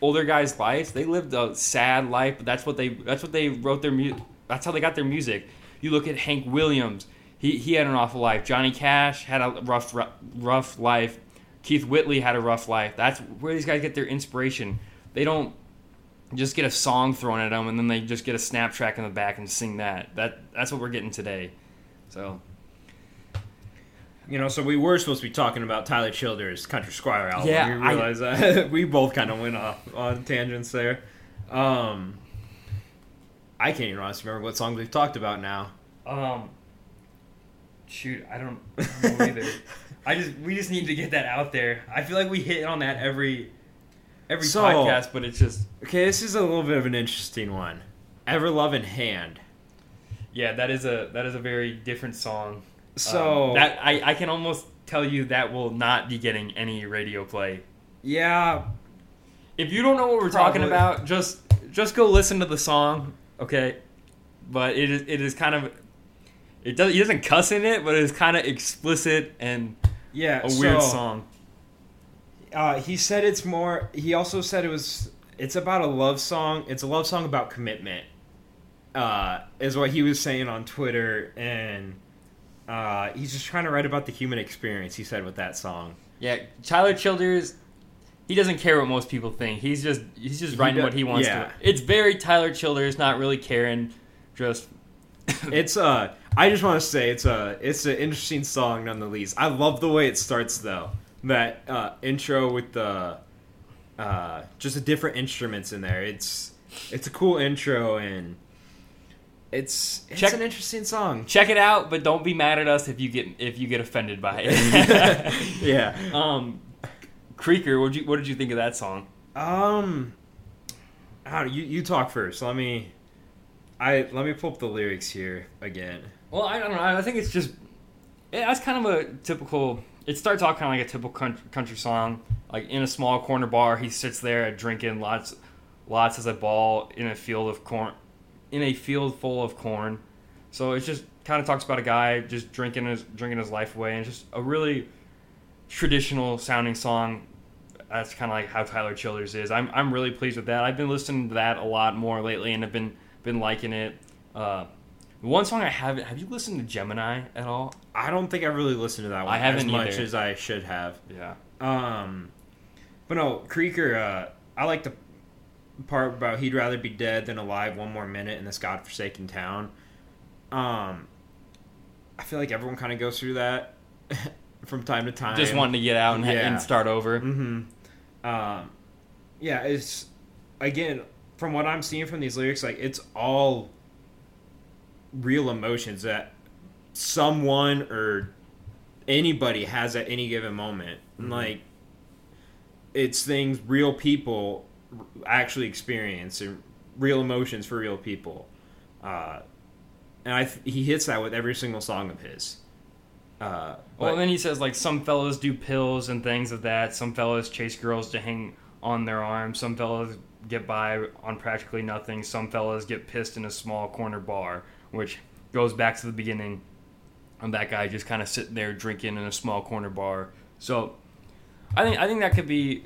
older guys' lives, they lived a sad life, but that's what they that's what they wrote their music. That's how they got their music. You look at Hank Williams. He, he had an awful life. Johnny Cash had a rough rough, rough life. Keith Whitley had a rough life. That's where these guys get their inspiration. They don't just get a song thrown at them and then they just get a snap track in the back and sing that. That that's what we're getting today. So You know, so we were supposed to be talking about Tyler Childers' Country Squire album. Yeah, we I- that we both kind of went off on tangents there. Um, I can't even honestly remember what songs we've talked about now. um shoot, I don't, I don't know either. I just we just need to get that out there. I feel like we hit on that every every So- podcast, but it's just Okay, this is a little bit of an interesting one. Ever Lovin' Hand. yeah, that is a that is a very different song. So Um, that I, I can almost tell you that will not be getting any radio play. yeah, If you don't know what we're talking about, just just go listen to the song, okay? But it is it is kind of it does he doesn't cuss in it, but it is kind of explicit and yeah, a weird so, song. Uh, he said it's more. He also said it was. It's about a love song. It's a love song about commitment. Uh, is what he was saying on Twitter, and uh, he's just trying to write about the human experience. He said with that song. Yeah, Tyler Childers, he doesn't care what most people think. He's just he's just He writing do- what he wants yeah. to. It's very Tyler Childers, not really caring. Just It's uh, I just want to say it's a it's an interesting song none the least. I love the way it starts though. That uh, intro with the uh, just the different instruments in there. It's it's a cool intro and it's it's Check- an interesting song. check it out, but don't be mad at us if you get if you get offended by it. yeah. um, Creeker, what you what did you think of that song? Um. How you you talk first? Let me. I let me pull up the lyrics here again. Well, I don't know. I think it's just yeah, that's kind of a typical. It starts off kind of like a typical country, country song. Like in a small corner bar, he sits there drinking lots, lots as a ball in a field of corn, in a field full of corn. So it just kind of talks about a guy just drinking his drinking his life away, and just a really traditional sounding song. That's kind of like how Tyler Childers is. I'm I'm really pleased with that. I've been listening to that a lot more lately, and have been been liking it. Uh, one song I haven't. Have you listened to Gemini at all? I don't think I really listened to that one I haven't as much either. as I should have. Yeah. Um, but no, Creeker. Uh, I like the part about he'd rather be dead than alive one more minute in this godforsaken town. Um, I feel like everyone kind of goes through that from time to time. Just wanting to get out and, Yeah. and start over. hmm Um, yeah, it's again from what I'm seeing from these lyrics, like it's all real emotions that someone or anybody has at any given moment. And, Like it's things real people actually experience and real emotions for real people. Uh, and I th- he hits that with every single song of his. Uh, Well, and then he says like some fellas do pills and things of that. Some fellas chase girls to hang on their arms. Some fellas get by on practically nothing. Some fellas get pissed in a small corner bar, which goes back to the beginning of that guy just kind of sitting there drinking in a small corner bar. So, I think I think that could be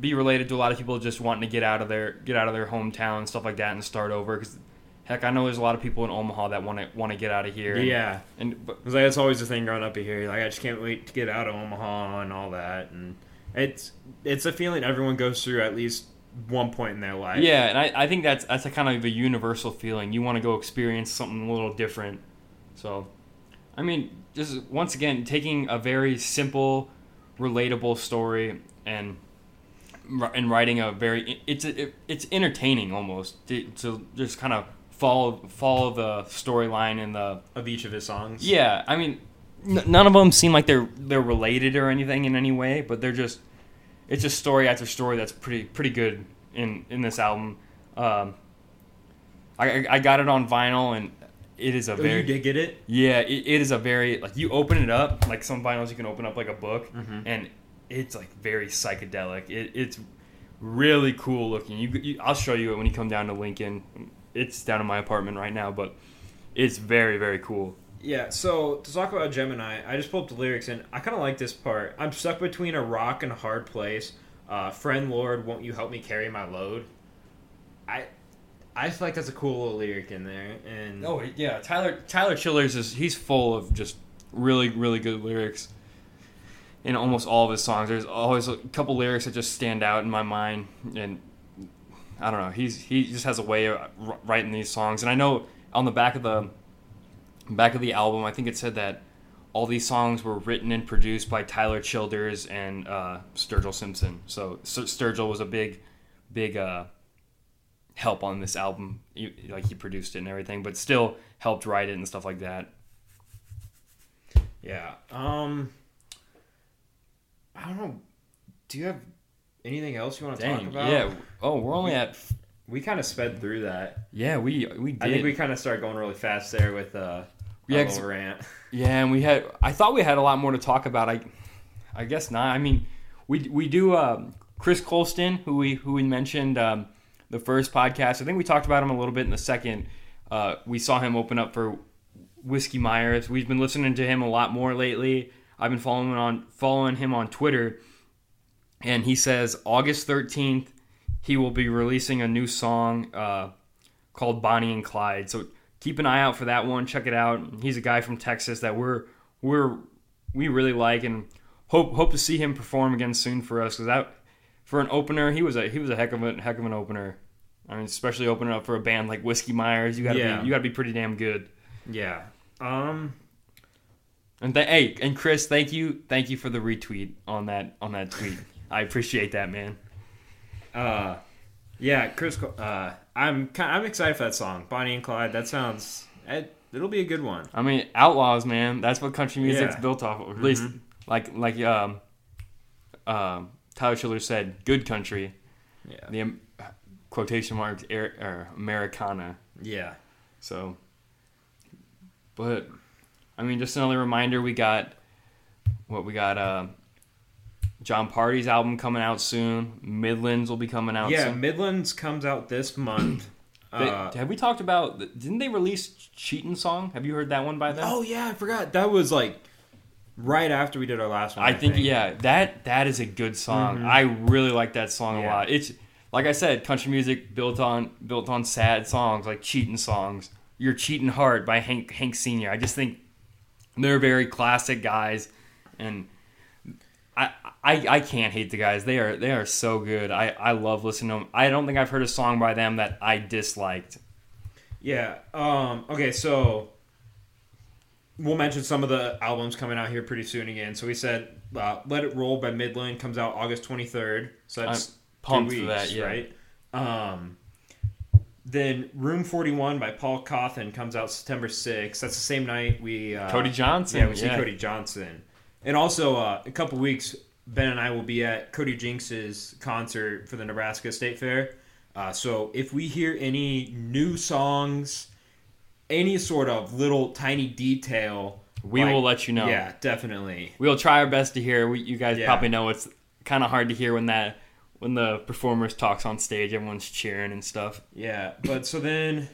be related to a lot of people just wanting to get out of their get out of their hometown and stuff like that and start over. Because heck, I know there's a lot of people in Omaha that want to want to get out of here. and- yeah. and but like, that's always the thing growing up here. Like I just can't wait to get out of Omaha and all that, and it's it's a feeling everyone goes through at least one point in their life. Yeah, and I, I think that's that's a kind of a universal feeling. You want to go experience something a little different. So, I mean, just once again, taking a very simple, relatable story and and writing a very it's it, it's entertaining almost to, to just kind of follow follow the storyline and the of each of his songs. yeah. I mean, n- none of them seem like they're they're related or anything in any way, but they're just it's just story after story that's pretty pretty good in in this album. Um, I I- got it on vinyl and it is a Oh, very you did get it? yeah, it, it is a very like you open it up like some vinyls you can open up like a book, Mm-hmm. and it's like very psychedelic. It, it's really cool looking. You, you, I'll show you it when you come down to Lincoln. It's down in my apartment right now, but it's very very cool. Yeah, so to talk about Gemini, I just pulled up the lyrics and I kind of like this part. I'm stuck between a rock and a hard place. Uh, friend Lord, won't you help me carry my load? I I feel like that's a cool little lyric in there. And Oh yeah, Tyler Tyler Childers is he's full of just really really good lyrics. In almost all of his songs, there's always a couple lyrics that just stand out in my mind, and I don't know. He's he just has a way of writing these songs, and I know on the back of the back of the album, I think it said that all these songs were written and produced by Tyler Childers and uh, Sturgill Simpson. So Stur- Sturgill was a big, big uh, help on this album. He, like he produced it and everything, but still helped write it and stuff like that. yeah, um, I don't know. Do you have anything else you want to talk about? yeah. Oh, we're only at we kind of sped through that. yeah. We we did. I think we kind of started going really fast there with uh, Yeah, our 'cause- little rant. Yeah, and we had. I thought we had a lot more to talk about. I, I guess not. I mean, we we do. Um, Chris Colston, who we who we mentioned um, the first podcast. I think we talked about him a little bit in the second. Uh, we saw him open up for Whiskey Myers. We've been listening to him a lot more lately. I've been following him on following him on Twitter, and he says August thirteenth he will be releasing a new song uh, called Bonnie and Clyde. So keep an eye out for that one. Check it out. He's a guy from Texas that we're we're we really like and hope hope to see him perform again soon for us because that for an opener he was a he was a heck of a heck of an opener. I mean, especially opening up for a band like Whiskey Myers, you gotta Yeah. be you gotta be pretty damn good. Yeah. Um. And th- hey, and Chris, thank you, thank you for the retweet on that on that tweet. I appreciate that, man. Uh. Yeah, Chris. Uh. I'm. I'm excited for that song, Bonnie and Clyde. That sounds. It, it'll be a good one. I mean, outlaws, man. That's what country music's Yeah. built off of. At least, like like um, um, Tyler Childers said, "Good country." Yeah. The um, quotation marks er, er, Americana. Yeah. So, but I mean, just another reminder. We got what we got. Uh, Jon Pardi's album coming out soon. Midlands will be coming out. Yeah. soon. Midlands comes out this month. They- uh, have we talked about? Didn't they release "Cheatin' Song"? Have you heard that one by them? oh yeah, I forgot. That was like right after we did our last one. I think yeah, that that is a good song. I really like that song a Mm-hmm. Lot. It's like I said, country music built on built on sad songs like cheating songs. Your cheating heart by Hank Hank Senior. I just think they're very classic guys, and I I, I can't hate the guys. They are they are so good. I I love listening to them. I don't think I've heard a song by them that I disliked. Yeah. Um. Okay. So we'll mention some of the albums coming out here pretty soon again. So we said uh, "Let It Roll" by Midland comes out August twenty third. So that's I'm pumped two for weeks, that, yeah. right? Um. Then Room Forty One by Paul Cauthen comes out September sixth. That's the same night we uh, Cody Johnson, Yeah, we see yeah. Cody Johnson, and also uh, a couple weeks. Ben and I will be at Cody Jinks's concert for the Nebraska State Fair. Uh, so if we hear any new songs, any sort of little tiny detail, We like- will let you know. Yeah, definitely. We'll try our best to hear. We, you guys Yeah. probably know it's kind of hard to hear when that when the performers talks on stage. Everyone's cheering and stuff. Yeah, but so then,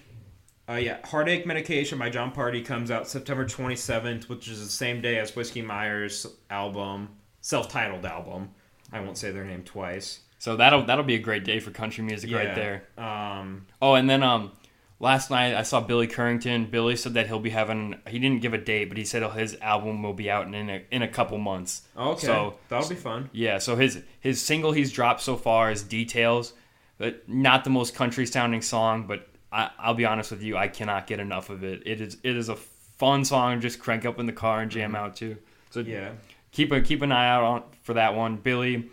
uh, yeah, Heartache Medication by Jon Pardi comes out September 27th, which is the same day as Whiskey Myers' album, self-titled album. I won't say their name twice. So that'll that'll be a great day for country music right there. Um, Oh, and then um, last night I saw Billy Currington. Billy said that he'll be having. He didn't give a date, but he said his album will be out in a, in a couple months. okay, So that'll be fun. yeah, so his his single he's dropped so far is Details, but not the most country sounding song. But I, I'll be honest with you, I cannot get enough of it. It is it is a fun song. to Just crank up in the car and jam out to. So Yeah. keep a keep an eye out on for that one. Billy,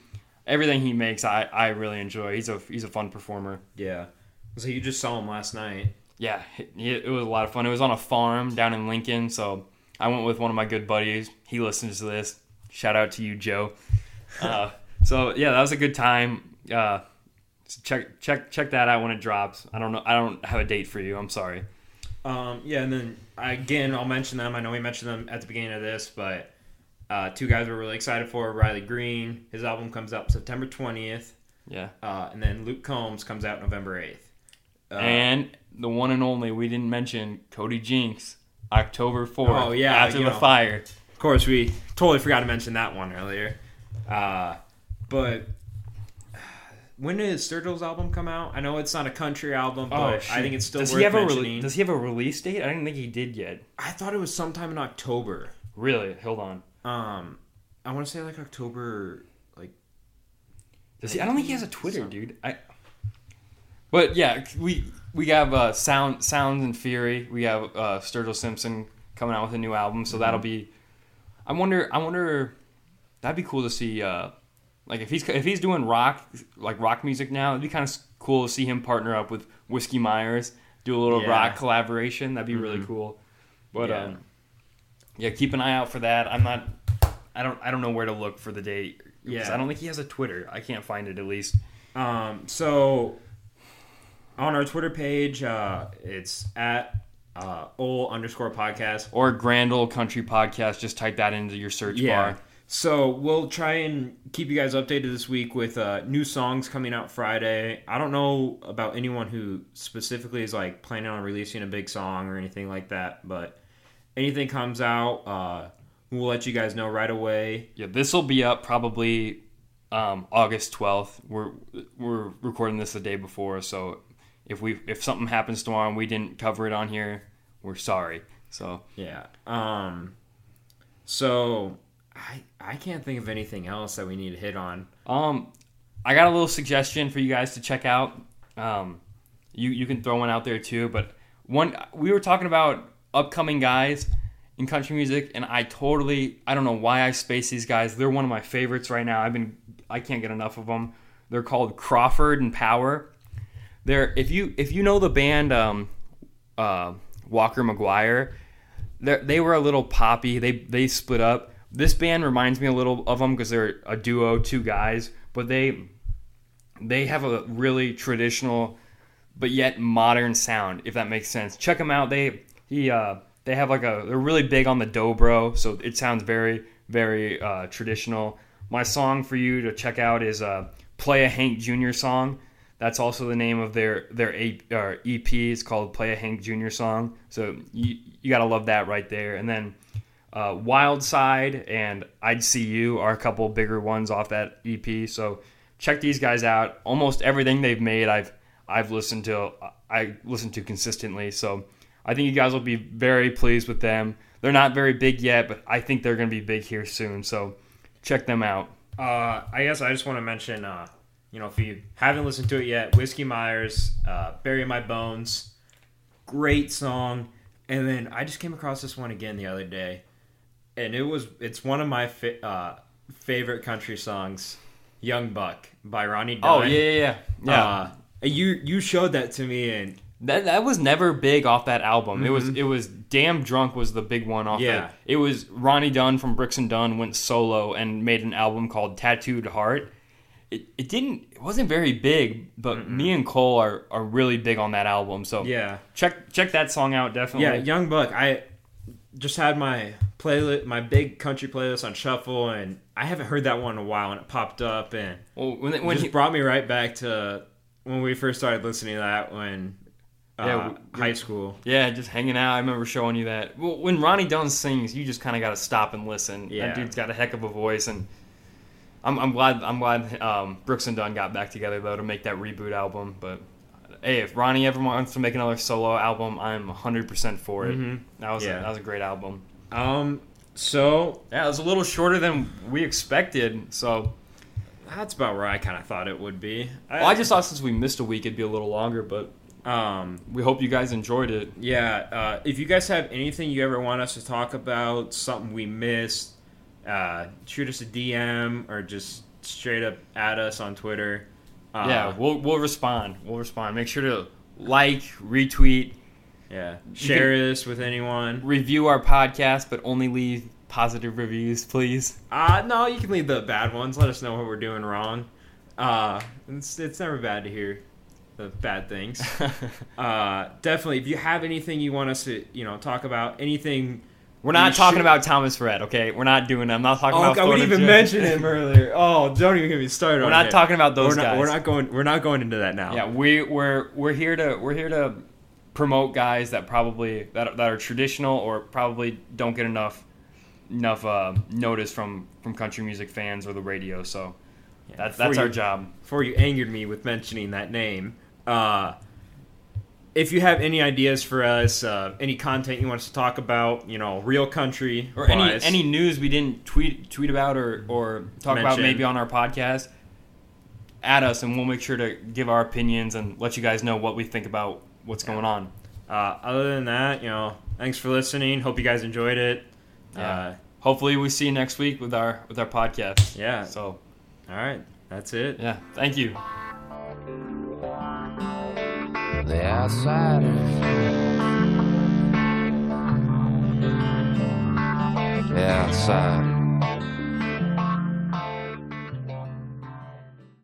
everything he makes, I, I really enjoy. He's a he's a fun performer. Yeah. So you just saw him last night. Yeah, it, it was a lot of fun. It was on a farm down in Lincoln, so I went with one of my good buddies. He listens to this. Shout out to you, Joe. Uh, so yeah, that was a good time. Uh, so check check check that out when it drops. I don't know. I don't have a date for you. I'm sorry. Um, yeah, and then again, I'll mention them. I know we mentioned them at the beginning of this, but uh, two guys we're really excited for. Riley Green, his album comes out September twentieth, Yeah. uh, and then Luke Combs comes out November eighth. Uh, and the one and only we didn't mention Cody Jinks, October fourth. Oh, yeah, after the know. fire. of course, we totally forgot to mention that one earlier. Uh, but when did Sturgill's album come out? I know it's not a country album, but I think it's still Oh, does worth he have a mentioning. Does he have a release date? I didn't think he did yet. I thought it was sometime in October. Really? Hold on. Um, I want to say like October, like Does he? I don't think he has a Twitter, dude. I. But yeah, we we have uh, sound sounds and fury. We have uh, Sturgill Simpson coming out with a new album, so that'll be. I wonder. I wonder. That'd be cool to see. Uh, like if he's if he's doing rock like rock music now, it'd be kind of cool to see him partner up with Whiskey Myers, do a little Yeah. rock collaboration. That'd be really Mhm. cool. But Yeah. um, yeah, keep an eye out for that. I'm not. I don't. I don't know where to look for the date. Yeah. I don't think he has a Twitter. I can't find it at least. Um, so on our Twitter page, uh, it's at uh, ol underscore podcast. or Grand Old Country Podcast. Just type that into your search bar. So we'll try and keep you guys updated this week with uh, new songs coming out Friday. I don't know about anyone who specifically is like planning on releasing a big song or anything like that, but anything comes out, uh, we'll let you guys know right away. Yeah, this will be up probably um, August twelfth. We're we're recording this the day before, so if we if something happens tomorrow and we didn't cover it on here, we're sorry. So Yeah. Um. So I I can't think of anything else that we need to hit on. um, I got a little suggestion for you guys to check out. Um, you you can throw one out there too. But one we were talking about upcoming guys in country music, and I totally I don't know why I space these guys. They're one of my favorites right now. I've been I can't get enough of them. They're called Crawford and Power. They're if you if you know the band um, uh, Walker McGuire, they they were a little poppy. They they split up. This band reminds me a little of them because they're a duo, two guys, but they they have a really traditional but yet modern sound if that makes sense. Check them out. They he uh they have like a they're really big on the dobro so it sounds very very uh traditional. My song for you to check out is uh play a hank jr song. That's also the name of their their ep it's called play a hank jr song. So you you gotta love that right there. And then uh, Wild Side and I'd See You are a couple bigger ones off that EP. So check these guys out. Almost everything they've made, I've I've listened to. I listen to consistently. So I think you guys will be very pleased with them. They're not very big yet, but I think they're going to be big here soon. So check them out. Uh, I guess I just want to mention, uh, you know, if you haven't listened to it yet, Whiskey Myers, uh, "Bury My Bones," great song. And then I just came across this one again the other day, and it was it's one of my fa- uh, favorite country songs, "Young Buck" by Ronnie Dunn. Oh yeah, yeah, yeah. yeah. Uh, you you showed that to me, and That that was never big off that album. It was it was Damn Drunk was the big one off Mm-hmm. Yeah. it. It was Ronnie Dunn from Brooks and Dunn went solo and made an album called Tattooed Heart. It, it didn't it wasn't very big, but me and Cole are, are really big on that album. So yeah, check check that song out definitely. Yeah, Young Buck. I just had my playlist, my big country playlist on shuffle, and I haven't heard that one in a while, and it popped up, and Well, when it when just he, brought me right back to when we first started listening to that when uh, Yeah, we- high school. yeah, just hanging out. I remember showing you that. Well, when Ronnie Dunn sings, you just kind of got to stop and listen. Yeah. That dude's got a heck of a voice, and I'm, I'm glad I'm glad um, Brooks and Dunn got back together though to make that reboot album. But hey, if Ronnie ever wants to make another solo album, I'm 100 percent for it. Mhm. That was Yeah. a, that was a great album. Um, so Yeah, it was a little shorter than we expected. So that's about where I kind of thought it would be. well, I just thought since we missed a week, it'd be a little longer. But um, we hope you guys enjoyed it. Yeah, uh, if you guys have anything you ever want us to talk about, something we missed, uh, shoot us a DM or just straight up at us on Twitter. Uh, yeah, we'll we'll respond. We'll respond. Make sure to like, retweet, yeah. Share this with anyone. review our podcast, but only leave positive reviews, please. Uh, no, you can leave the bad ones. Let us know what we're doing wrong. Uh, it's, it's never bad to hear the bad things. uh, definitely, if you have anything you want us to, you know, talk about, anything. We're not you talking should- about Thomas Rhett, okay? We're not doing. I'm not talking Oh, about. We didn't even mention him earlier. Oh, don't even get me started. We're not talking about those we're not, guys. We're not going. We're not going into that now. Yeah, we we're we're here to we're here to promote guys that probably that, that are traditional or probably don't get enough enough uh, notice from from country music fans or the radio. So that's that's before our job. Before you angered me with mentioning that name, uh, if you have any ideas for us, uh, any content you want us to talk about, you know, real country Or any wise, any news we didn't tweet tweet about or or talk about maybe on our podcast. Add us and we'll make sure to give our opinions and let you guys know what we think about what's going on. Uh, other than that, you know, thanks for listening. Hope you guys enjoyed it. Yeah. Hopefully we see you next week with our with our podcast. Uh, yeah. So All right. That's it. yeah, thank you. The outsiders. The outsiders.